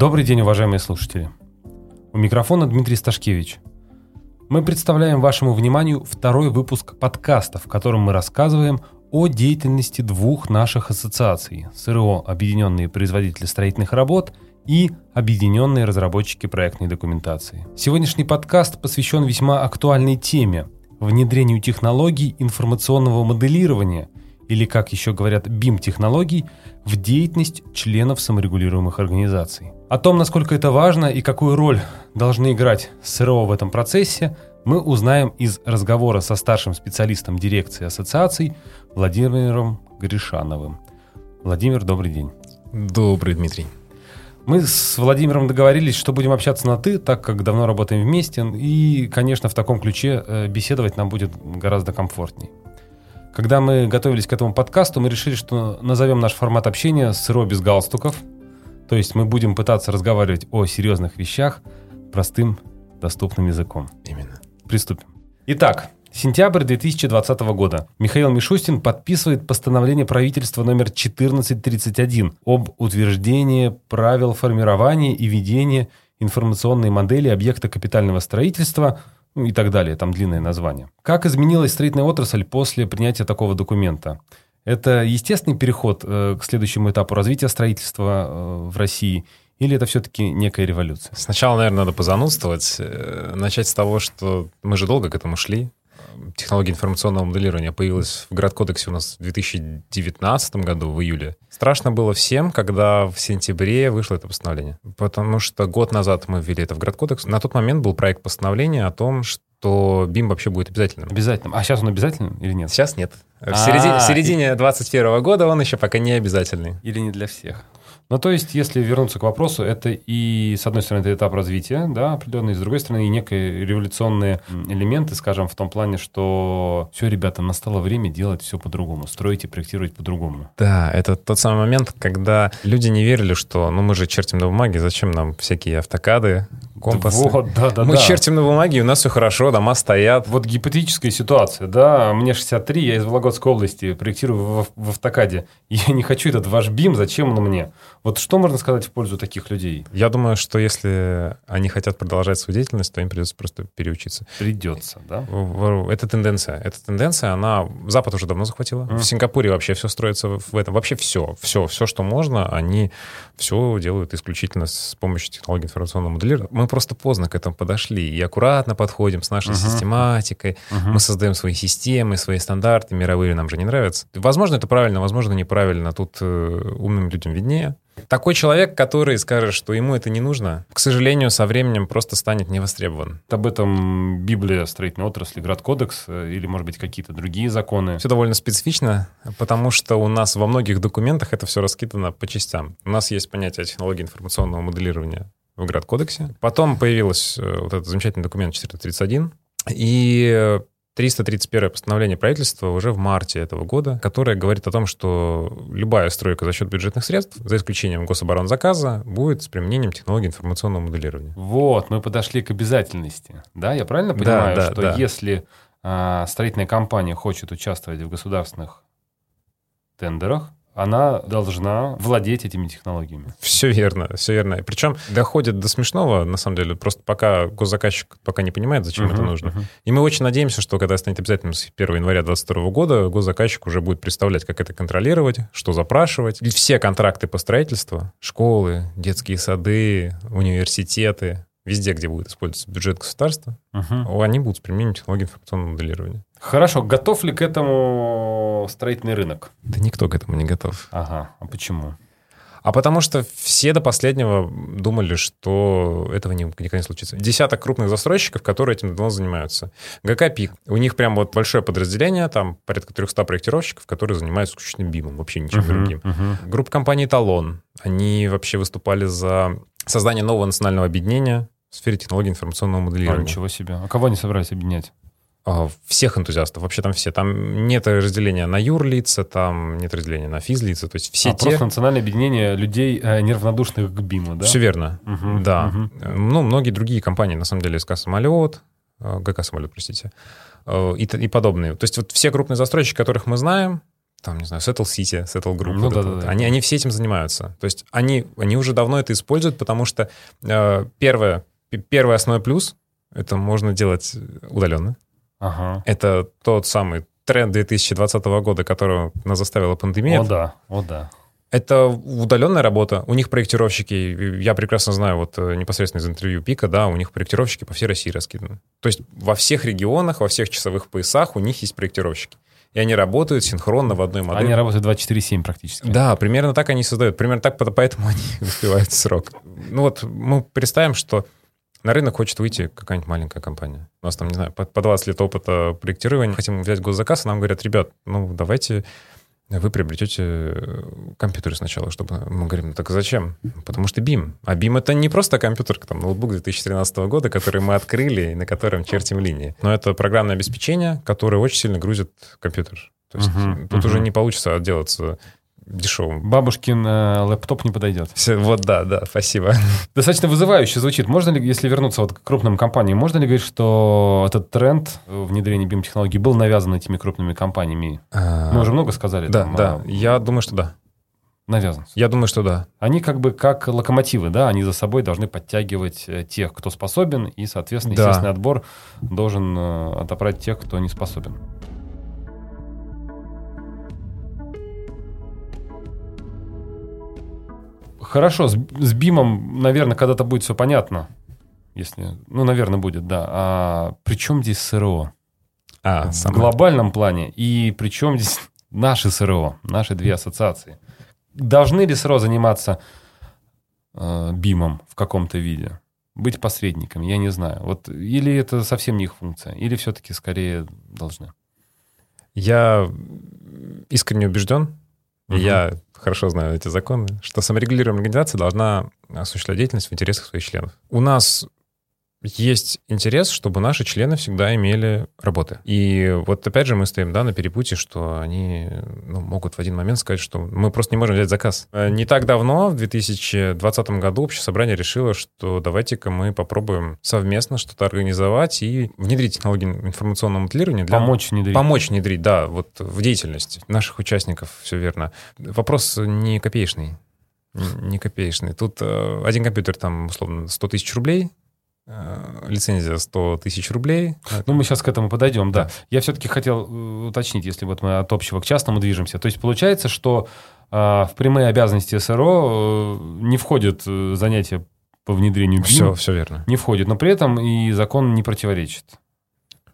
Добрый день, уважаемые слушатели. У микрофона Дмитрий Сташкевич. Мы представляем вашему вниманию второй выпуск подкаста, в котором мы рассказываем о деятельности двух наших ассоциаций – СРО «Объединенные производители строительных работ» и «Объединенные разработчики проектной документации». Сегодняшний подкаст посвящен весьма актуальной теме – внедрению технологий информационного моделирования – или, как еще говорят, BIM-технологий, в деятельность членов саморегулируемых организаций. О том, насколько это важно и какую роль должны играть СРО в этом процессе, мы узнаем из разговора со старшим специалистом дирекции ассоциаций Владимиром Гришановым. Владимир, добрый день. Добрый, Дмитрий. Мы с Владимиром договорились, что будем общаться на «ты», так как давно работаем вместе, и, конечно, в таком ключе э, беседовать нам будет гораздо комфортней. Когда мы готовились к этому подкасту, мы решили, что назовем наш формат общения «Сыро без галстуков». То есть мы будем пытаться разговаривать о серьезных вещах простым, доступным языком. Именно. Приступим. Итак, Сентябрь 2020 года. Михаил Мишустин подписывает постановление правительства номер 1431 об утверждении правил формирования и ведения информационной модели объекта капитального строительства – ну и так далее, там длинное название. Как изменилась строительная отрасль после принятия такого документа? Это естественный переход э, к следующему этапу развития строительства э, в России или это все-таки некая революция? Сначала, наверное, надо позанудствовать. Э, начать с того, что мы же долго к этому шли технология информационного моделирования появилась в Градкодексе у нас в 2019 году, в июле. Страшно было всем, когда в сентябре вышло это постановление. Потому что год назад мы ввели это в Градкодекс. На тот момент был проект постановления о том, что BIM вообще будет обязательным. Обязательным. А сейчас он обязательный или нет? Сейчас нет. В середине, в середине 2021 года он еще пока не обязательный. Или не для всех? Ну, то есть, если вернуться к вопросу, это и, с одной стороны, это этап развития, да, определенный, и с другой стороны, и некие революционные элементы, скажем, в том плане, что все, ребята, настало время делать все по-другому, строить и проектировать по-другому. Да, это тот самый момент, когда люди не верили, что, ну, мы же чертим на бумаге, зачем нам всякие автокады, компасы. Вот, да, да, Мы да. чертим на бумаге, у нас все хорошо, дома стоят. Вот гипотетическая ситуация, да, мне 63, я из Вологодской области, проектирую в, в автокаде. Я не хочу этот ваш БИМ, зачем он мне? Вот что можно сказать в пользу таких людей? Я думаю, что если они хотят продолжать свою деятельность, то им придется просто переучиться. Придется, да? Это тенденция. Эта тенденция, она Запад уже давно захватила. Mm. В Сингапуре вообще все строится в этом. Вообще все, все, все, что можно, они все делают исключительно с помощью технологий информационного моделирования. Мы просто поздно к этому подошли и аккуратно подходим с нашей uh-huh. систематикой. Uh-huh. Мы создаем свои системы, свои стандарты мировые, нам же не нравятся. Возможно, это правильно, возможно, неправильно. Тут э, умным людям виднее. Такой человек, который скажет, что ему это не нужно, к сожалению, со временем просто станет невостребован. Об этом Библия строительной отрасли, Градкодекс э, или, может быть, какие-то другие законы? Все довольно специфично, потому что у нас во многих документах это все раскидано по частям. У нас есть понятие технологии информационного моделирования в Градкодексе. Потом появился э, вот этот замечательный документ 431, и 331 постановление правительства уже в марте этого года, которое говорит о том, что любая стройка за счет бюджетных средств, за исключением гособоронзаказа, будет с применением технологий информационного моделирования. Вот, мы подошли к обязательности. Да, я правильно понимаю, да, да, что да. если а, строительная компания хочет участвовать в государственных тендерах, она должна владеть этими технологиями. Все верно, все верно. Причем доходит до смешного, на самом деле, просто пока госзаказчик пока не понимает, зачем uh-huh, это нужно. Uh-huh. И мы очень надеемся, что когда станет обязательным с 1 января 2022 года, госзаказчик уже будет представлять, как это контролировать, что запрашивать. И все контракты по строительству, школы, детские сады, университеты, везде, где будет использоваться бюджет государства, uh-huh. они будут с применением технологий информационного моделирования. Хорошо, готов ли к этому строительный рынок? Да никто к этому не готов. Ага, а почему? А потому что все до последнего думали, что этого никогда не случится. Десяток крупных застройщиков, которые этим давно занимаются. ГК ПИК. У них прям вот большое подразделение, там порядка 300 проектировщиков, которые занимаются исключительно БИМом, вообще ничем uh-huh, другим. Uh-huh. Группа компании «Талон». Они вообще выступали за создание нового национального объединения в сфере технологий информационного моделирования. А, ничего себе. А кого они собирались объединять? А, всех энтузиастов, вообще там все. Там нет разделения на юрлица, там нет разделения на физлица, то есть все а, те... просто национальное объединение людей, э, неравнодушных к БИМу, да? Все верно, угу, да. Угу. Ну, многие другие компании, на самом деле, СК «Самолет», э, ГК «Самолет», простите, э, и, и подобные. То есть вот все крупные застройщики, которых мы знаем, там, не знаю, Settle City, Settle Group. Ну вот да, это да, вот. да. Они, они все этим занимаются. То есть они, они уже давно это используют, потому что э, первое, первый основной плюс — это можно делать удаленно. Ага. Это тот самый тренд 2020 года, которого нас заставила пандемия. О да, о да. Это удаленная работа. У них проектировщики, я прекрасно знаю, вот э, непосредственно из интервью Пика, да, у них проектировщики по всей России раскиданы. То есть во всех регионах, во всех часовых поясах у них есть проектировщики. И они работают синхронно в одной модели. Они работают 24-7 практически. Да, примерно так они создают. Примерно так, по- поэтому они успевают срок. Ну вот мы представим, что на рынок хочет выйти какая-нибудь маленькая компания. У нас там, не знаю, по по 20 лет опыта проектирования. Хотим взять госзаказ, и нам говорят, ребят, ну давайте вы приобретете э, компьютеры сначала, чтобы... Мы говорим, ну так зачем? Потому что BIM. А BIM это не просто компьютер, там, ноутбук 2013 года, который мы открыли и на котором чертим линии. Но это программное обеспечение, которое очень сильно грузит компьютер. То есть Мгм, тут уже мгм. не получится отделаться дешевым. Бабушкин э, лэптоп не подойдет. Всё, Вот, да, да, спасибо. Достаточно вызывающе звучит. Можно ли, если вернуться вот к крупным компаниям, можно ли говорить, что этот тренд внедрения BIM-технологий был навязан этими крупными компаниями? Мы уже много сказали. Да, там, да, а, я думаю, что да. Навязан. Я думаю, что да. Они как бы как локомотивы, да, они за собой должны подтягивать э, тех, кто способен, и, соответственно, Да. естественный отбор должен э, отобрать тех, кто не способен. Хорошо, с, с БИМом, наверное, когда-то будет все понятно. Если, ну, наверное, будет, да. А при чем здесь СРО? А, в самое- глобальном плане. И причем здесь наши СРО, наши две ассоциации. Должны ли СРО заниматься э, БИМом в каком-то виде? Быть посредниками, я не знаю. Вот, или это совсем не их функция, или все-таки скорее должны. Я искренне убежден, Мгм. я хорошо знаю эти законы, что саморегулируемая организация должна осуществлять деятельность в интересах своих членов. У нас есть интерес, чтобы наши члены всегда имели работы. И вот опять же мы стоим да, на перепутье, что они ну, могут в один момент сказать, что мы просто не можем взять заказ. Э, Не так давно, в 2020 году, общее собрание решило, что давайте-ка мы попробуем совместно что-то организовать и внедрить технологии информационного моделирования для Помочь внедрить. Помочь внедрить, да, вот в деятельность наших участников, все верно. Вопрос не копеечный. Не копеечный. Тут э, один компьютер, там, условно, 100 тысяч рублей, лицензия 100 тысяч рублей. Ну, мы сейчас к этому подойдем, да. Да. Я все-таки хотел э, уточнить, если вот мы от общего к частному движемся. То есть получается, что а, в прямые обязанности СРО э, не входит э, занятие по внедрению БИМ, Все, все верно. не входит, но при этом и закон не противоречит.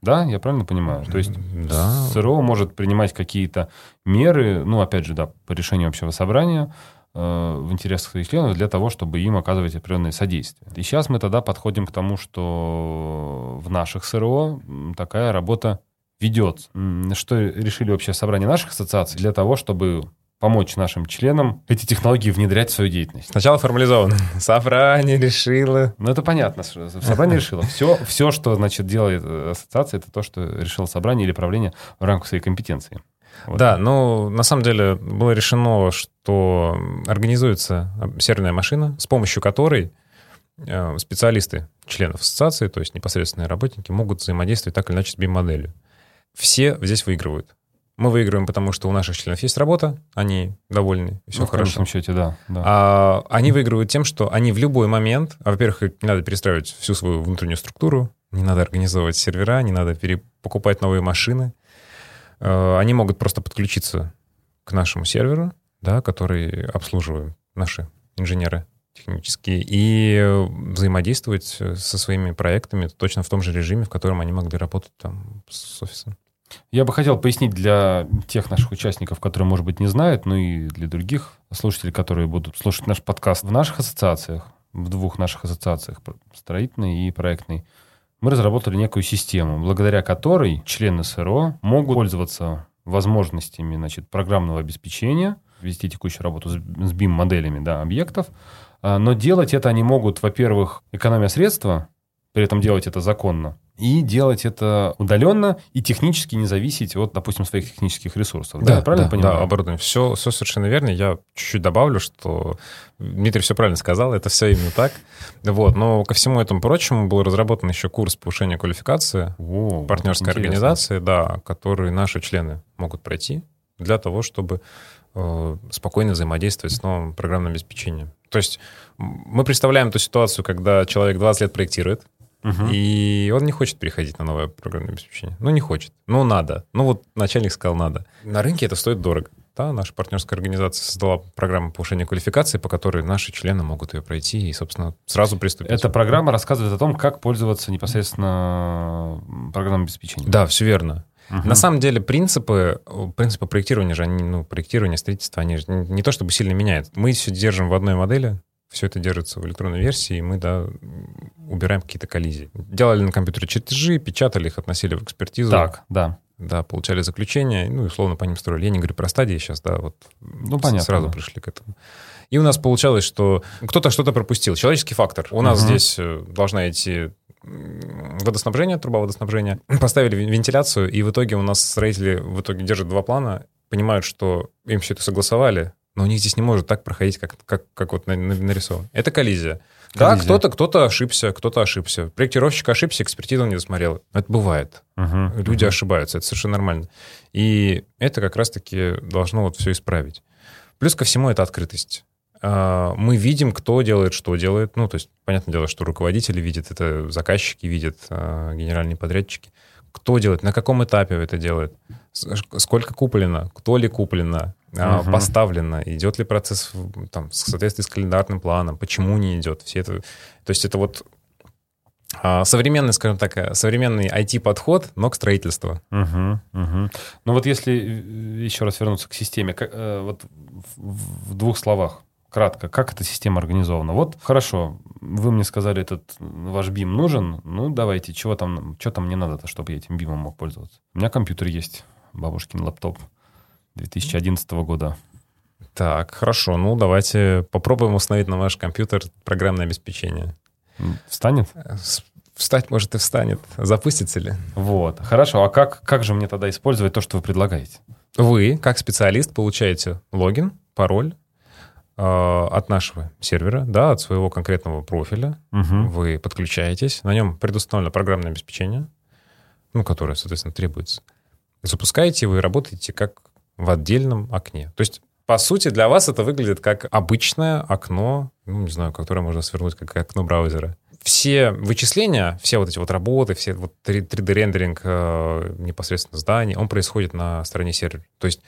Да, я правильно понимаю? То есть да. СРО может принимать какие-то меры, ну, опять же, да, по решению общего собрания э, в интересах своих членов для того, чтобы им оказывать определенное содействие. И сейчас мы тогда подходим к тому, что в наших СРО такая работа ведется. Что решили общее собрание наших ассоциаций для того, чтобы помочь нашим членам эти технологии внедрять в свою деятельность? Сначала формализовано. Собрание решило. Ну, это понятно, что собрание решило. Все, все, что, значит, делает э, ассоциация, это то, что решило собрание или правление в рамках своей компетенции. Вот. Да, ну, на самом деле было решено, что организуется серверная машина, с помощью которой э, специалисты членов ассоциации, то есть непосредственные работники, могут взаимодействовать так или иначе с BIM-моделью. Все здесь выигрывают. Мы выигрываем, потому что у наших членов есть работа, они довольны, все Ну, в хорошо. конечном счете, да. да. А они выигрывают тем, что они в любой момент, а, во-первых, не надо перестраивать всю свою внутреннюю структуру, не надо организовывать сервера, не надо пере- покупать новые машины. Э, Они могут просто подключиться к нашему серверу, да, который обслуживают наши инженеры технические, и взаимодействовать со своими проектами точно в том же режиме, в котором они могли работать там с офисом. Я бы хотел пояснить для тех наших участников, которые, может быть, не знают, ну и для других слушателей, которые будут слушать наш подкаст. В наших ассоциациях, в двух наших ассоциациях, строительной и проектной, мы разработали некую систему, благодаря которой члены СРО могут пользоваться возможностями значит, программного обеспечения, вести текущую работу с, BIM-моделями да, объектов, а, но делать это они могут, во-первых, экономя средства, при этом делать это законно, и делать это удаленно и технически не зависеть от, допустим, своих технических ресурсов. Да, я правильно понимаю? Да, оборудование. Все, все совершенно верно. Я чуть-чуть добавлю, что Дмитрий все правильно сказал, это все именно так. Вот. Но ко всему этому прочему был разработан еще курс повышения квалификации О, партнерской организации, да, который наши члены могут пройти. для того, чтобы э, спокойно взаимодействовать с новым программным обеспечением. То есть мы представляем ту ситуацию, когда человек 20 лет проектирует, угу. и он не хочет переходить на новое программное обеспечение. Ну, не хочет. Ну, надо. Ну, вот начальник сказал, надо. На рынке это стоит дорого. Да, наша партнерская организация создала программу повышения квалификации, по которой наши члены могут ее пройти и, собственно, сразу приступить. Эта программа рассказывает о том, как пользоваться непосредственно программным обеспечением. Да, все верно. Угу. На самом деле принципы, принципы проектирования же, они, ну, проектирование, строительство, они же не то чтобы сильно меняют. Мы все держим в одной модели, все это держится в электронной версии, и мы, да, убираем какие-то коллизии. Делали на компьютере чертежи, печатали их, относили в экспертизу. Так, да. Да, получали заключение, ну, и условно по ним строили. Я не говорю про стадии сейчас, да, вот ну, понятно, сразу да. пришли к этому. И у нас получалось, что кто-то что-то пропустил. Человеческий фактор. У нас угу. здесь э, должна идти водоснабжение, труба водоснабжения. Поставили вентиляцию, и в итоге у нас строители в итоге держат два плана, понимают, что им все это согласовали, но у них здесь не может так проходить, как, как, как вот нарисовано. Это коллизия. Да, кто-то кто ошибся, кто-то ошибся. Проектировщик ошибся, экспертизу не досмотрел. Это бывает. Угу, Люди угу. ошибаются, это совершенно нормально. И это как раз-таки должно вот все исправить. Плюс ко всему это открытость. А, мы видим, кто делает, что делает. Ну, то есть, понятное дело, что руководители видят, это заказчики видят, а, генеральные подрядчики. Кто делает, на каком этапе это делает, сколько куплено, кто ли куплено, угу. поставлено, идет ли процесс там, в соответствии с календарным планом, почему не идет. Все это, то есть это вот современный, скажем так, э, современный IT-подход, но к строительству. Угу, угу. Ну вот если э, еще раз вернуться к системе, как, э, вот в, в двух словах, кратко, как эта система организована. Вот, хорошо, вы мне сказали, этот ваш бим нужен, ну, давайте, чего там, что там мне надо-то, чтобы я этим бимом мог пользоваться? У меня компьютер есть, бабушкин лаптоп 2011 года. Так, хорошо, ну, давайте попробуем установить на ваш компьютер программное обеспечение. Встанет? Встать, может, и встанет. Запустится ли? Вот. Хорошо. А как, как же мне тогда использовать то, что вы предлагаете? Вы, как специалист, получаете логин, пароль, Э, от нашего сервера, да, от своего конкретного профиля. Угу. Вы подключаетесь, на нем предустановлено программное обеспечение, ну, которое, соответственно, требуется. Запускаете вы работаете как в отдельном окне. То есть, по сути, для вас это выглядит как обычное окно, ну, не знаю, которое можно свернуть как окно браузера. Все вычисления, все вот эти вот работы, все вот 3D-рендеринг э, непосредственно зданий, он происходит на стороне сервера. То есть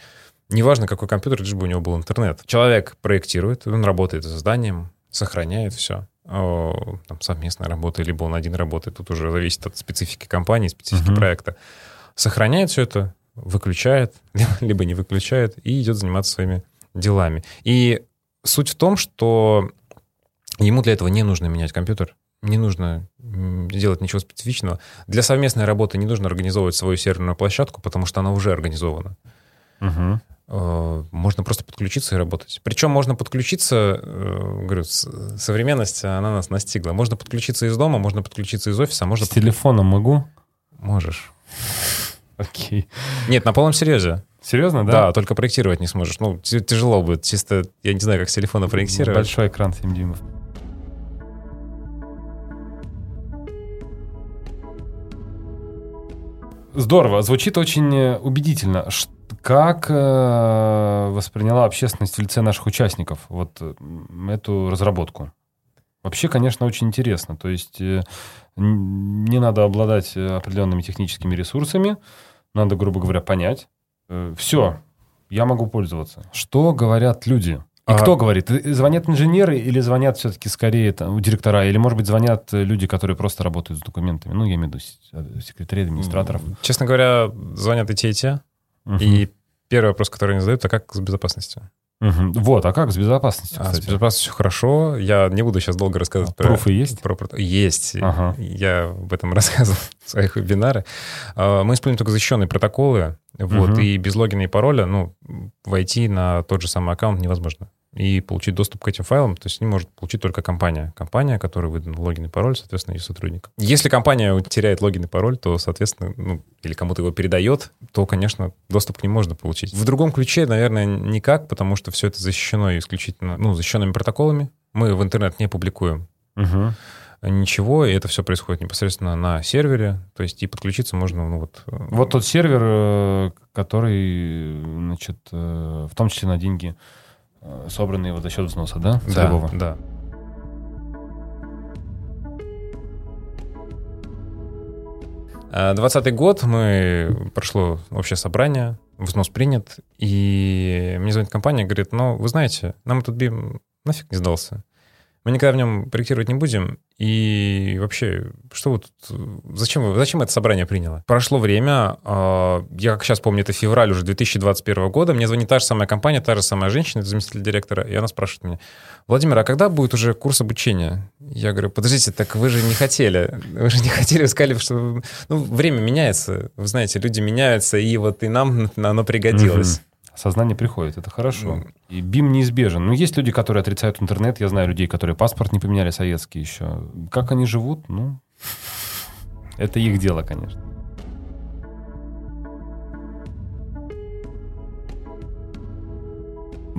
Неважно, какой компьютер, лишь бы у него был интернет. Человек проектирует, он работает с зданием, сохраняет все. Там совместная работа, либо он один работает. Тут уже зависит от специфики компании, специфики uh-huh. проекта. Сохраняет все это, выключает, либо не выключает, и идет заниматься своими делами. И суть в том, что ему для этого не нужно менять компьютер, не нужно делать ничего специфичного. Для совместной работы не нужно организовывать свою серверную площадку, потому что она уже организована. Угу. Можно просто подключиться и работать. Причем можно подключиться, э, говорю, современность, она нас настигла. Можно подключиться из дома, можно подключиться из офиса, можно... С телефоном могу? Можешь. Окей. Нет, на полном серьезе. Серьезно, да? Да, только проектировать не сможешь. Ну, тяжело будет. Чисто, я не знаю, как с телефона проектировать. Большой экран 7 дюймов. Здорово, звучит очень э, убедительно. Как э, восприняла общественность в лице наших участников вот эту разработку? Вообще, конечно, очень интересно. То есть э, не надо обладать определенными техническими ресурсами, надо, грубо говоря, понять. Э, все, я могу пользоваться. Что говорят люди? И а... кто говорит? Звонят инженеры или звонят все-таки скорее там, директора? Или, может быть, звонят люди, которые просто работают с документами? Ну, я имею в виду секретарей, администраторов. Честно говоря, звонят и те, и те. Угу. И первый вопрос, который они задают, а как с безопасностью? Угу. Вот, а как с безопасностью, А, с безопасностью хорошо. Я не буду сейчас долго рассказывать а, про... Пруфы есть? Про, про, есть. Ага. Я об этом рассказывал в своих вебинарах. А, мы используем только защищенные протоколы. Вот, угу. И без логина и пароля ну, войти на тот же самый аккаунт невозможно и получить доступ к этим файлам, то есть не может получить только компания. Компания, которая выдан логин и пароль, соответственно, ее сотрудник. Если компания теряет логин и пароль, то, соответственно, ну, или кому-то его передает, то, конечно, доступ к ним можно получить. В другом ключе, наверное, никак, потому что все это защищено исключительно, ну, защищенными протоколами. Мы в интернет не публикуем. Угу. ничего, и это все происходит непосредственно на сервере, то есть и подключиться можно, ну вот... э, Вот тот сервер, э, который, значит, э, в том числе на деньги, собранные вот за счет взноса, да? Да, целевого? да. А, 20 год, мы прошло общее собрание, взнос принят, и мне звонит компания, говорит, ну, вы знаете, нам этот бим нафиг не сдался. Мы никогда в нем проектировать не будем, и вообще, что тут, зачем, зачем это собрание приняло? Прошло время, а, я как сейчас помню, это февраль уже 2021 года, мне звонит та же самая компания, та же самая женщина, заместитель директора, и она спрашивает меня, Владимир, а когда будет уже курс обучения? Я говорю, подождите, так вы же не хотели. Вы же не хотели, вы сказали, что ну, время меняется. Вы знаете, люди меняются, и вот и нам оно пригодилось. Мгм. Сознание приходит, это хорошо. И БИМ неизбежен. Ну, есть люди, которые отрицают интернет. Я знаю людей, которые паспорт не поменяли советский еще. Как они живут, ну, это их дело, конечно.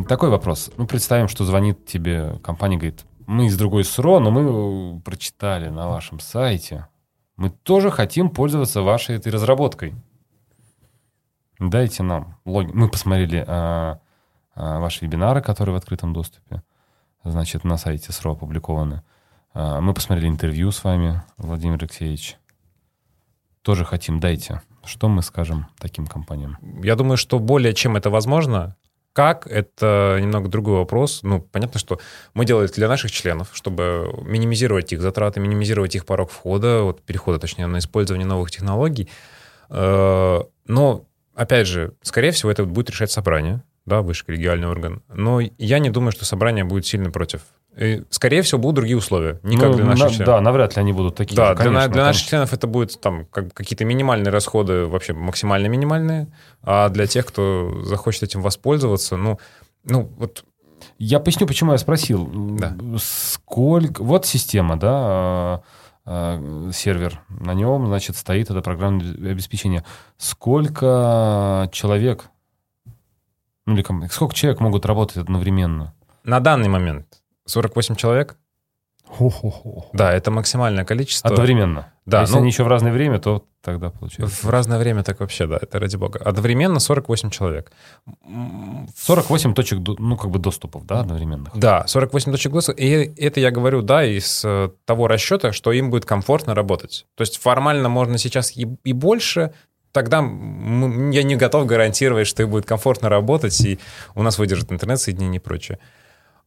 Такой вопрос. Ну, представим, что звонит тебе компания, говорит, мы из другой СРО, но мы прочитали на вашем сайте. Мы тоже хотим пользоваться вашей этой разработкой. Дайте нам логин. Мы посмотрели а, а, ваши вебинары, которые в открытом доступе. Значит, на сайте СРО опубликованы. А, мы посмотрели интервью с вами, Владимир Алексеевич. Тоже хотим, дайте. Что мы скажем таким компаниям? Я думаю, что более чем это возможно, как, это немного другой вопрос. Ну, понятно, что мы делаем для наших членов, чтобы минимизировать их затраты, минимизировать их порог входа, вот перехода, точнее, на использование новых технологий. Но, опять же, скорее всего, это будет решать собрание, да, высший коллегиальный орган. Но я не думаю, что собрание будет сильно против. И, скорее всего, будут другие условия, не как Ну, для наших на- членов. Да, навряд ли они будут такие. Да, же, для, конечно, для там- наших членов это будет там как, какие-то минимальные расходы, вообще максимально минимальные, а для тех, кто захочет этим воспользоваться, ну, ну вот Я поясню, почему я спросил. Да. Сколько... Вот система, да, а, сервер. На нем, значит, стоит это программное обеспечение. Сколько человек, ну, или сколько человек могут работать одновременно? на данный момент 48 человек, Хо-хо-хо. да, это максимальное количество. Одновременно. Да, Если ну- они еще в разное время, то тогда получается. В разное время так вообще, да, это ради бога. Одновременно 48 человек. М, 48 точек, ну, как бы доступов, да, одновременных. Да, 48 точек голоса. И это я говорю, да, из э, того расчета, что им будет комфортно работать. То есть формально можно сейчас и, и больше, тогда я не готов гарантировать, что им будет комфортно работать, и у нас выдержит интернет-соединение и прочее.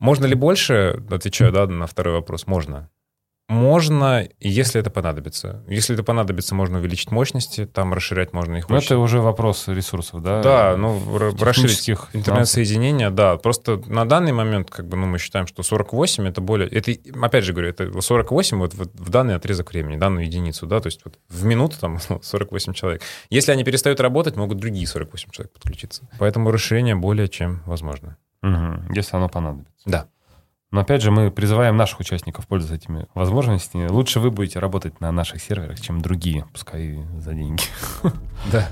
Можно ли больше? Отвечаю, да, на второй вопрос. Можно. Можно, если это понадобится. Если это понадобится, можно увеличить мощности, там расширять можно их Ну, это уже вопрос ресурсов, да? да, ну, расширить технических интернет-соединение, да. Просто на данный момент, как бы, ну, мы считаем, что 48 это более... Это, опять же говорю, это 48 вот, вот в данный отрезок времени, данную единицу, да, то есть вот в минуту там 48 человек. Если они перестают работать, могут другие 48 человек подключиться. Поэтому расширение более чем возможно. Мгм, если оно понадобится. Да. Но опять же, мы призываем наших участников пользоваться этими возможностями. Лучше вы будете работать на наших серверах, чем другие, пускай за деньги. Да.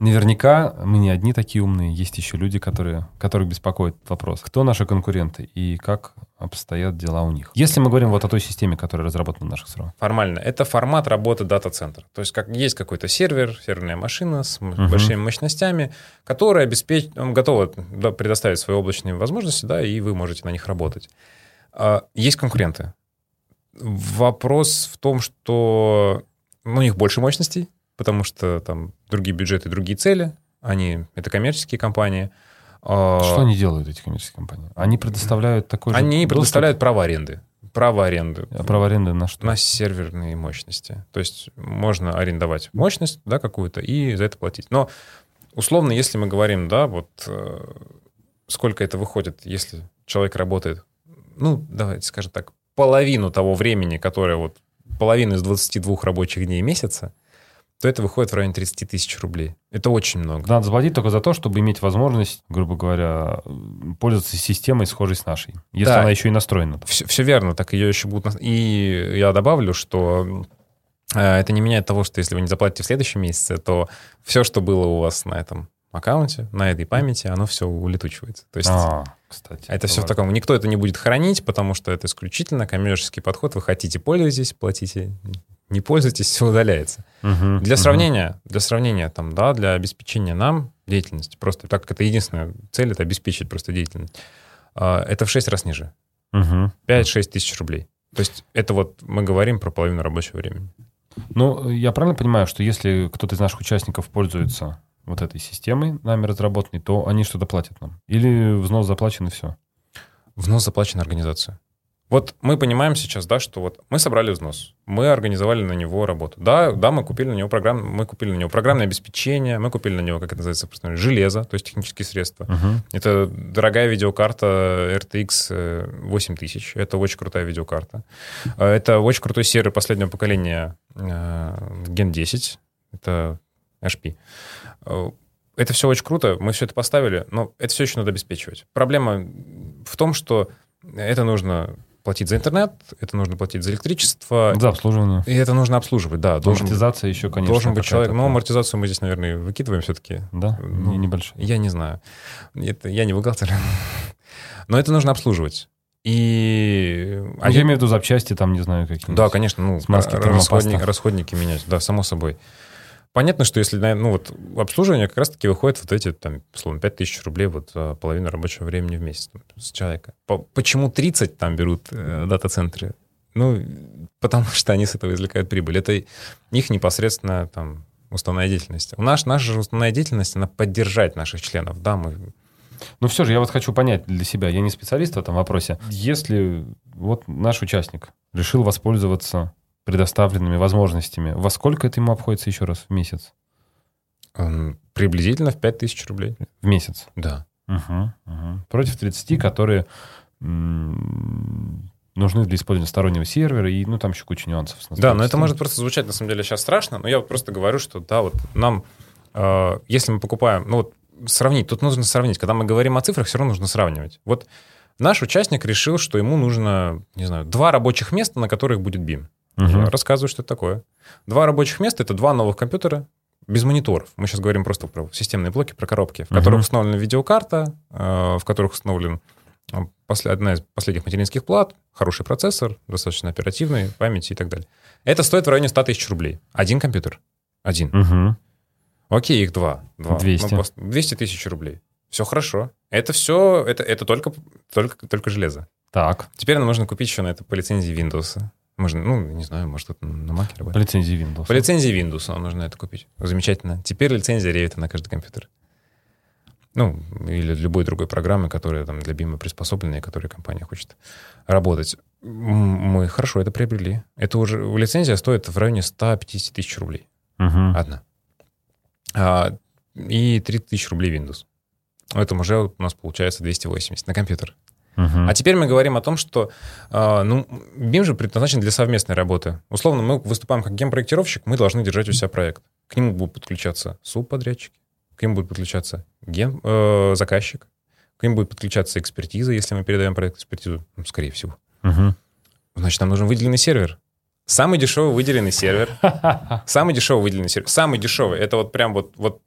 Наверняка мы не одни такие умные. Есть еще люди, которые, которых беспокоит вопрос, кто наши конкуренты и как обстоят дела у них. Если мы говорим вот о той системе, которая разработана в наших СРО. Формально. Это формат работы дата-центра. То есть как есть какой-то сервер, серверная машина с Мгм. большими мощностями, которая обеспеч... он готова да, предоставить свои облачные возможности, да, и вы можете на них работать. А, Есть конкуренты. Вопрос в том, что ну, у них больше мощностей, потому что там другие бюджеты, другие цели. Они это коммерческие компании. А, Что они делают, эти коммерческие компании? Они предоставляют такой же Они доступ? предоставляют право аренды. Право аренды. А право аренды на что? на серверные мощности. То есть можно арендовать мощность, да, какую-то, и за это платить. Но условно, если мы говорим, да, вот э, сколько это выходит, если человек работает, ну, давайте скажем так, половину того времени, которое вот половину из 22 рабочих дней месяца, то это выходит в районе 30 тысяч рублей. Это очень много. Надо заплатить только за то, чтобы иметь возможность, грубо говоря, пользоваться системой, схожей с нашей. Если Да. она еще и настроена. Все, все верно, так ее еще будут... И я добавлю, что э, это не меняет того, что если вы не заплатите в следующем месяце, то все, что было у вас на этом аккаунте, на этой памяти, оно все улетучивается. То есть А, кстати. это все в таком... Никто это не будет хранить, потому что это исключительно коммерческий подход. Вы хотите, пользуйтесь, платите. Не пользуйтесь, все удаляется. Мгм, Для сравнения, для сравнения, там, да, для обеспечения нам деятельности, просто так как это единственная цель, это обеспечить просто деятельность, а, это в 6 раз ниже. Мгм. 5-6 тысяч рублей. То есть это вот мы говорим про половину рабочего времени. Ну, я правильно понимаю, что если кто-то из наших участников пользуется вот этой системой, нами разработанной, то они что-то платят нам? Или взнос заплачен и все? Взнос заплачен организацию. Вот мы понимаем сейчас, да, что вот мы собрали взнос, мы организовали на него работу. Да, да, мы купили на него программ, мы купили на него программное обеспечение, мы купили на него, как это называется, просто железо, то есть технические средства. Это дорогая видеокарта RTX э, 8000. Это очень крутая видеокарта. Э, Это очень крутой сервер последнего поколения э, Gen 10. Это HP. Э, Это все очень круто, мы все это поставили, но это все еще надо обеспечивать. Проблема в том, что это нужно платить за интернет, это нужно платить за электричество, За обслуживание. и это нужно обслуживать, да. Должен, Амортизация еще, конечно. должен быть человек. Но такая. амортизацию мы здесь, наверное, выкидываем все-таки. Да, Ну, не небольшая. Я не знаю. Это, я не бухгалтер. Но это нужно обслуживать. И... Ну, они- Я имею в виду запчасти, там, не знаю, какие Да, конечно, ну, Смазки, ра- термопаста. расходники, расходники менять, да, само собой. Понятно, что если, ну, вот обслуживание как раз-таки выходит вот эти, там, условно, 5 тысяч рублей вот за половину рабочего времени в месяц там, с человека. По- Почему 30 там берут э, дата-центры? Ну, потому что они с этого извлекают прибыль. Это их непосредственно там уставная деятельность. У нас наша же уставная деятельность, она поддержать наших членов. Да, мы Ну все же, я вот хочу понять для себя, я не специалист в этом вопросе. Если вот наш участник решил воспользоваться предоставленными возможностями, во сколько это ему обходится еще раз в месяц? эм, приблизительно в 5 тысяч рублей. В месяц. Да. Мгм, мгм. Против 30, которые нужны для использования стороннего сервера, и ну там еще куча нюансов. Да, но это может просто звучать на самом деле сейчас страшно, но я вот просто говорю, что да, вот нам, э, если мы покупаем, ну вот сравнить, тут нужно сравнить. Когда мы говорим о цифрах, все равно нужно сравнивать. Вот наш участник решил, что ему нужно, не знаю, два рабочих места, на которых будет BIM. Я рассказываю, что это такое. Два рабочих места — это два новых компьютера без мониторов. Мы сейчас говорим просто про системные блоки, про коробки, в которых Мгм. установлена видеокарта, э, в которых установлен э, после- одна из последних материнских плат, хороший процессор, достаточно оперативный, память и так далее. Это стоит в районе 100 тысяч рублей. Один компьютер. Один. Мгм. Окей, их два. два. 200. Ну, пос- 200 тысяч рублей. Все хорошо. Это все, это, это только, только, только железо. Так, Теперь нам нужно купить еще на это по лицензии Windows. Можно, ну, не знаю, может, кто-то на по работает. лицензии Windows. По лицензии Windows нам нужно это купить. Замечательно. Теперь лицензия Revit на каждый компьютер. Ну, или любой другой программы, которая там для BIM приспособлена, и которой компания хочет работать. Мы хорошо это приобрели. Это уже лицензия стоит в районе 150 тысяч рублей. Мгм. Одна. А, и 30 тысяч рублей Windows. Это уже у нас получается 280 на компьютер. Мгм. А теперь мы говорим о том, что э, ну, BIM же предназначен для совместной работы. Условно, мы выступаем как гемпроектировщик, мы должны держать у себя проект. К нему будут подключаться субподрядчики, к нему будет подключаться ген, э, заказчик, к нему будет подключаться экспертиза, если мы передаем проект экспертизу, ну, скорее всего. Мгм. Значит, нам нужен выделенный сервер. Самый дешевый выделенный сервер. Самый дешевый выделенный сервер. Самый дешевый. Это вот прям вот, вот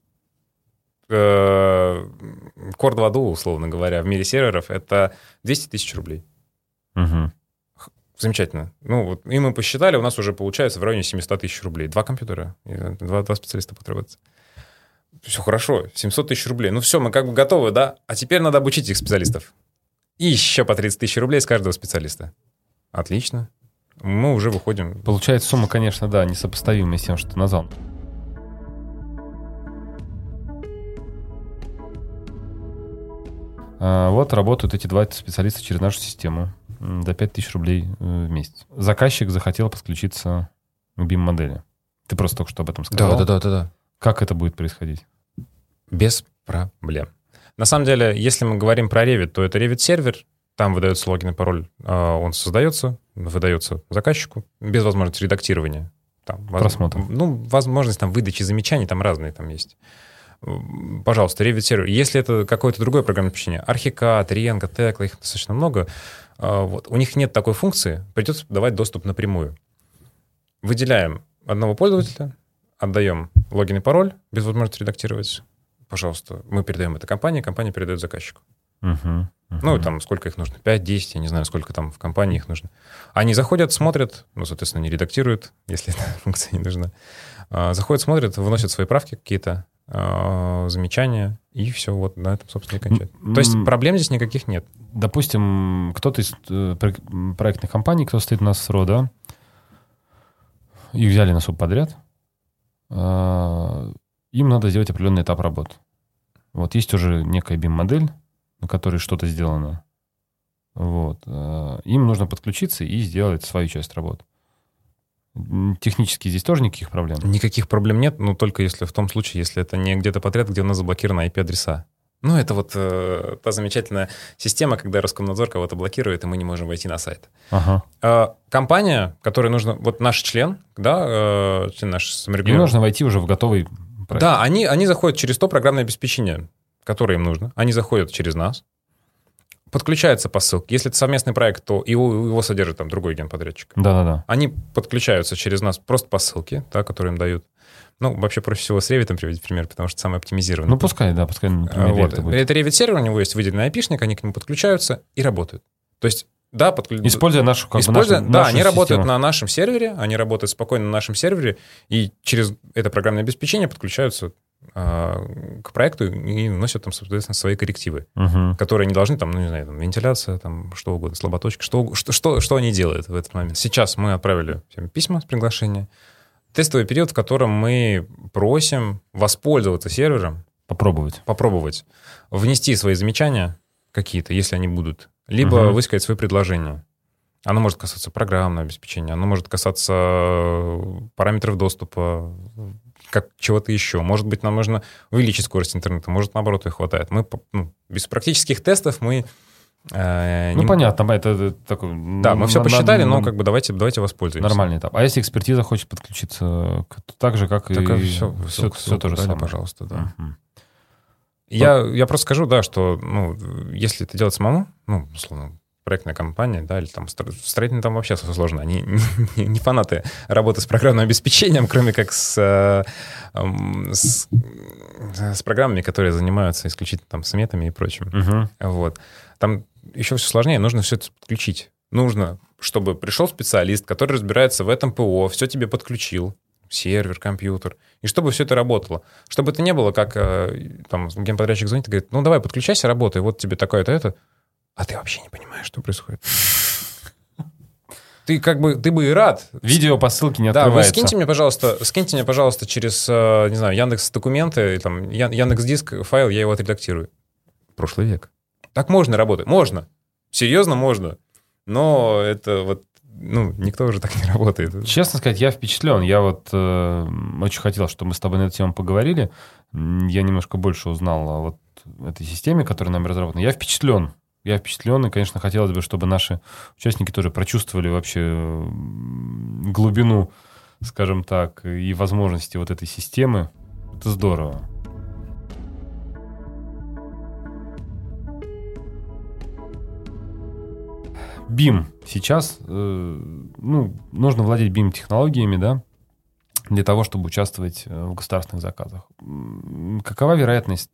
Core 2 Duo, условно говоря, в мире серверов, это 200 тысяч рублей. Мгм. Замечательно. Ну, вот, и мы посчитали, у нас уже получается в районе 700 тысяч рублей. Два компьютера, и два, два специалиста работать. Все хорошо, 700 тысяч рублей. Ну все, мы как бы готовы, да? А теперь надо обучить этих специалистов. И еще по 30 тысяч рублей с каждого специалиста. Отлично. Мы уже выходим. Получается, сумма, конечно, да, несопоставимая с тем, что ты назвал. Вот работают эти два специалиста через нашу систему за 5000 рублей э, в месяц. Заказчик захотел подключиться к BIM-модели. Ты просто только что об этом сказал. да, да. Как это будет происходить? Без проблем. На самом деле, если мы говорим про Revit, то это Revit сервер, там выдается логин и пароль, а, он создается, выдается заказчику без возможности редактирования. Там, Просмотр. Ну, возможность там выдачи замечаний, там разные там есть. Пожалуйста, Revit сервер. Если это какое-то другое программное обеспечение, Archicad, Rengo, Tekla, их достаточно много, а, вот, у них нет такой функции, придется давать доступ напрямую. Выделяем одного пользователя, отдаем логин и пароль без возможности редактировать, пожалуйста, мы передаем это компании, компания передает заказчику. Мгм. Ну, Мгм. там, сколько их нужно? 5, 10, я не знаю, сколько там в компании их нужно. Они заходят, смотрят, ну, соответственно, не редактируют, если эта функция не нужна. А, Заходят, смотрят, выносят свои правки какие-то, замечания, и все, вот на этом, собственно, и кончают. М, То есть проблем здесь никаких нет. Допустим, кто-то из э, проектной компании, кто стоит у нас с РО, да, и взяли на субподряд, а, им надо сделать определенный этап работы. Вот есть уже некая BIM-модель, на которой что-то сделано. Вот. Им нужно подключиться и сделать свою часть работы. Технически здесь тоже никаких проблем. Никаких проблем нет, но только если в том случае, если это не где-то подряд, где у нас заблокированы IP-адреса. Ну, это вот э, та замечательная система, когда Роскомнадзор кого-то блокирует, и мы не можем войти на сайт. Ага. Э, компания, которой нужно... Вот наш член, да, э, член наш Им саморегулированный. нужно войти уже в готовый проект. Да, они, они заходят через то программное обеспечение, которое им нужно. Они заходят через нас, подключаются по ссылке. Если это совместный проект, то его, его содержит там другой генподрядчик. Да-да-да. Они подключаются через нас просто по ссылке, да, которую им дают. Ну, вообще проще всего с Revit приводить пример, потому что самый оптимизированный. Ну, пускай, да, пускай на А, вот. это будет. Это Revit сервер, у него есть выделенный айпишник, они к нему подключаются и работают. То есть, да, подключ... Используя нашу, как бы, Используя, нашу- да, нашу они работают систему. на нашем сервере, они работают спокойно на нашем сервере, и через это программное обеспечение подключаются к проекту и вносят там, соответственно, свои коррективы, Мгм. которые они должны, там, ну, не знаю, там, вентиляция, там, что угодно, слаботочка, что, что, что, что они делают в этот момент. Сейчас мы отправили всем письма с приглашения. Тестовый период, в котором мы просим воспользоваться сервером, Попробовать. попробовать внести свои замечания какие-то, если они будут, либо Мгм. высказать свои предложения. Оно может касаться программного обеспечения, оно может касаться э, параметров доступа, как чего-то еще. Может быть, нам нужно увеличить скорость интернета, может, наоборот, ее хватает. Мы ну, без практических тестов мы... э, Ну, не- понятно, это, это такой... Да, мы все на- на- посчитали, но на- как бы давайте, давайте воспользуемся. Нормальный этап. А если экспертиза хочет подключиться к- так же, как Так, и... все, все, все то же самое. пожалуйста, да. Мгм. Я, я просто скажу, да, что, ну, если это делать самому, ну, условно, проектная компания, да, или там стро- строительные там вообще сложно. Они не, не фанаты работы с программным обеспечением, кроме как с, э, с, с программами, которые занимаются исключительно там сметами и прочим. Мгм. Вот. Там еще все сложнее, нужно все это подключить. Нужно, чтобы пришел специалист, который разбирается в этом ПО, все тебе подключил, сервер, компьютер, и чтобы все это работало. Чтобы это не было, как э, там генподрядчик звонит и говорит, ну давай, подключайся, работай, вот тебе такое-то это, а ты вообще не понимаешь, что происходит. Ты как бы, ты бы и рад. Видео по ссылке не Да, вы открывается. скиньте мне, пожалуйста, скиньте мне, пожалуйста, через, э, не знаю, Яндекс документы, там, Яндекс Диск файл, я его отредактирую. Прошлый век. Так можно работать? Можно. Серьезно, можно. Но это вот, ну, никто уже так не работает. Честно сказать, я впечатлен. Я вот э, очень хотел, чтобы мы с тобой на эту тему поговорили. Я немножко больше узнал о вот этой системе, которая нами разработана. Я впечатлен. Я впечатлен, и, конечно, хотелось бы, чтобы наши участники тоже прочувствовали вообще глубину, скажем так, и возможности вот этой системы. Это здорово. BIM. Сейчас, э, ну, нужно владеть BIM-технологиями, да, для того, чтобы участвовать э, в государственных заказах. Какова вероятность,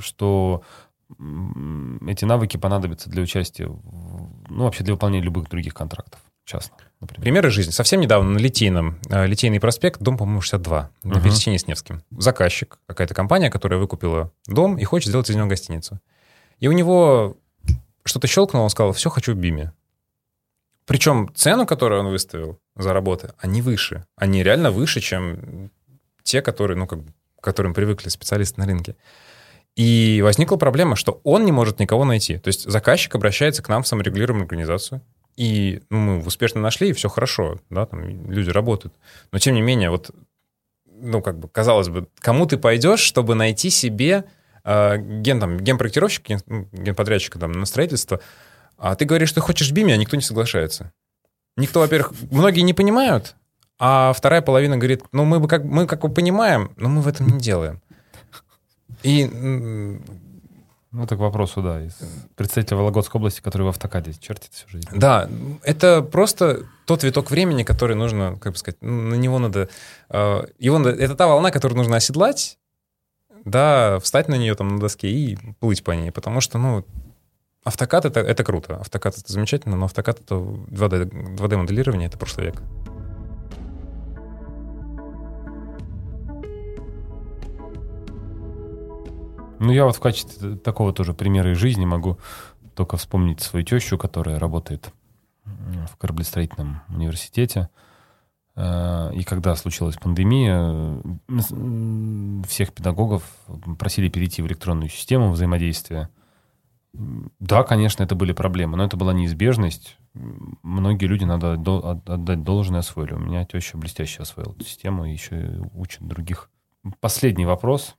что эти навыки понадобятся для участия, ну, вообще для выполнения любых других контрактов, частных, например? Примеры жизни. Совсем недавно на Литейном, э, Литейный проспект, дом, по-моему, 62, на Мгм. пересечении с Невским. Заказчик, какая-то компания, которая выкупила дом и хочет сделать из него гостиницу. И у него что-то щелкнуло, он сказал, все, хочу в БИМе. Причем цену, которую он выставил за работы, они выше. Они реально выше, чем те, которые, ну, как к которым привыкли специалисты на рынке. И возникла проблема, что он не может никого найти. То есть заказчик обращается к нам в саморегулируемую организацию, и ну, мы успешно нашли, и все хорошо, да, там люди работают. Но тем не менее, вот, ну, как бы, казалось бы, кому ты пойдешь, чтобы найти себе э, ген, там, генпроектировщик, ген, ну, генподрядчика там, на строительство, а ты говоришь, что хочешь БИМе, а никто не соглашается. Никто, во-первых, многие не понимают, а вторая половина говорит, ну, мы, бы как, мы как бы понимаем, но мы в этом не делаем. И Ну, это к вопросу, да, из представителя Вологодской области, который в автокаде чертит всю жизнь. Да, это просто тот виток времени, который нужно, как бы сказать, на него надо... э, Его надо это та волна, которую нужно оседлать, да, встать на нее там на доске и плыть по ней, потому что, ну, автокад это, это круто, автокад это замечательно, но автокад это 2D, 2D моделирование, это прошлый век. Ну, я вот в качестве такого тоже примера из жизни могу только вспомнить свою тещу, которая работает в кораблестроительном университете. Э, и когда случилась пандемия, всех педагогов просили перейти в электронную систему взаимодействия. Да, конечно, это были проблемы, но это была неизбежность. Многие люди, надо отдать должное, освоили. У меня теща блестяще освоила эту систему и еще учит других. Последний вопрос.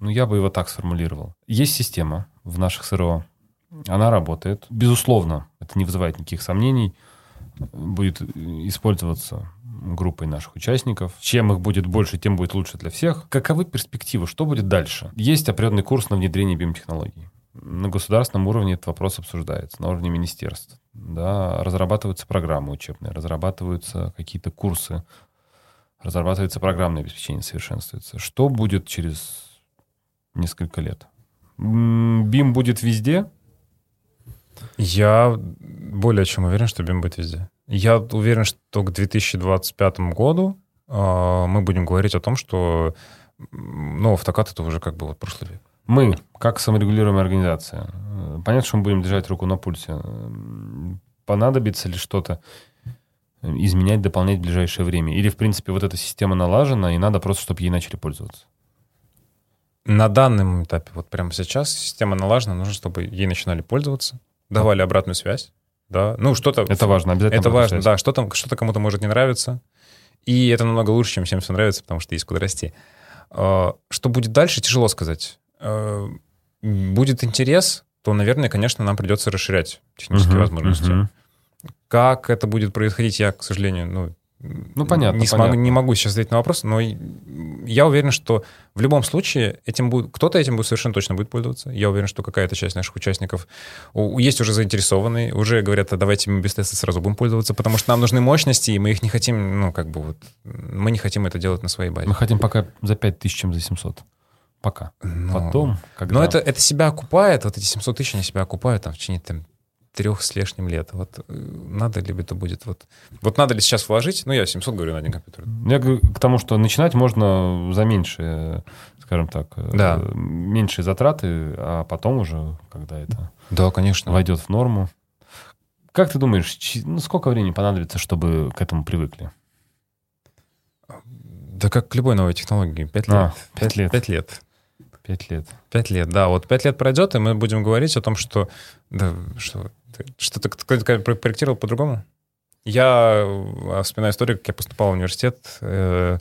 Ну, я бы его так сформулировал. Есть система в наших СРО. Она работает. Безусловно, это не вызывает никаких сомнений. Будет использоваться группой наших участников. Чем их будет больше, тем будет лучше для всех. Каковы перспективы? Что будет дальше? Есть определенный курс на внедрение биотехнологий. На государственном уровне этот вопрос обсуждается, на уровне министерств. Да, разрабатываются программы учебные, разрабатываются какие-то курсы, разрабатывается программное обеспечение, совершенствуется. Что будет через несколько лет. BIM будет везде? Я более чем уверен, что BIM будет везде. Я уверен, что к 2025 году э, мы будем говорить о том, что ну, автокад это уже как бы вот прошлый век. Мы, как саморегулируемая организация, понятно, что мы будем держать руку на пульсе. Понадобится ли что-то изменять, дополнять в ближайшее время? Или, в принципе, вот эта система налажена, и надо просто, чтобы ей начали пользоваться? На данном этапе, вот прямо сейчас, система налажена, нужно, чтобы ей начинали пользоваться, давали обратную связь. Да, ну что-то... Это важно, обязательно. Это важно, да, что-то что кому-то может не нравиться. И это намного лучше, чем всем все нравится, потому что есть куда расти. А, что будет дальше, тяжело сказать. А, будет интерес, то, наверное, конечно, нам придется расширять технические uh-huh, возможности. Uh-huh. Как это будет происходить, я, к сожалению, ну, ну, понятно. Не, понятно. Смогу, не могу сейчас ответить на вопрос, но я уверен, что в любом случае этим будет, кто-то этим будет совершенно точно будет пользоваться. Я уверен, что какая-то часть наших участников есть уже заинтересованные, уже говорят, а давайте мы без теста сразу будем пользоваться, потому что нам нужны мощности, и мы их не хотим, ну, как бы вот, мы не хотим это делать на своей базе. Мы хотим пока за 5000, чем за 700. Пока. Но, Потом, когда... Но это, это себя окупает, вот эти 700 тысяч, они себя окупают там, в течение там, трех с лишним лет. Вот э, надо ли это будет? Вот, вот надо ли сейчас вложить? Ну, я 700 говорю на один компьютер. Я к тому, что начинать можно за меньшие, скажем так, э, да. меньшие затраты, а потом уже, когда это да, конечно. войдет в норму. Как ты думаешь, ну, сколько времени понадобится, чтобы к этому привыкли? Да как к любой новой технологии. Пять а, лет. Пять лет. Пять лет. Пять лет. Пять лет, да. Вот пять лет пройдет, и мы будем говорить о том, что... Да, что что-то кто-то проектировал по-другому? Я э, вспоминаю историю, как я поступал в университет, э,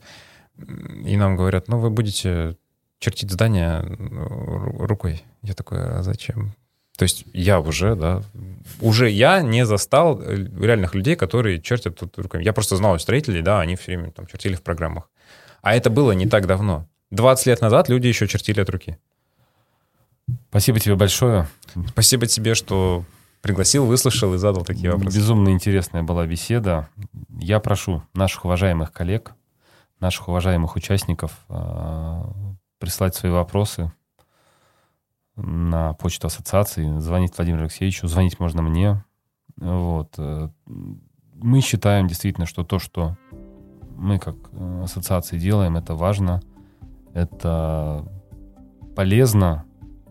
и нам говорят, ну, вы будете чертить здание рукой. Я такой, а зачем? То есть я уже, да, уже я не застал э, реальных людей, которые чертят тут руками. Я просто знал строителей, да, они все время там чертили в программах. А это было не так давно. 20 лет назад люди еще чертили от руки. Спасибо тебе большое. Спасибо тебе, что пригласил, выслушал и задал такие вопросы. Безумно интересная была беседа. Я прошу наших уважаемых коллег, наших уважаемых участников э, прислать свои вопросы на почту ассоциации, звонить Владимиру Алексеевичу, звонить можно мне. Вот. Э, мы считаем действительно, что то, что мы как э, ассоциации делаем, это важно – это полезно,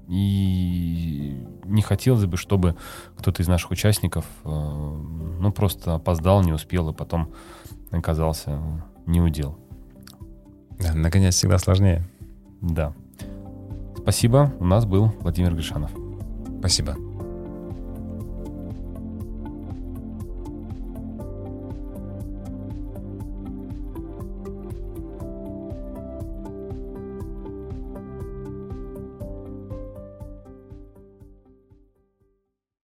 и не хотелось бы, чтобы кто-то из наших участников э, ну, просто опоздал, не успел, и потом оказался не удел. Да, наконец, всегда сложнее. Да. Спасибо. У нас был Владимир Гришанов. Спасибо.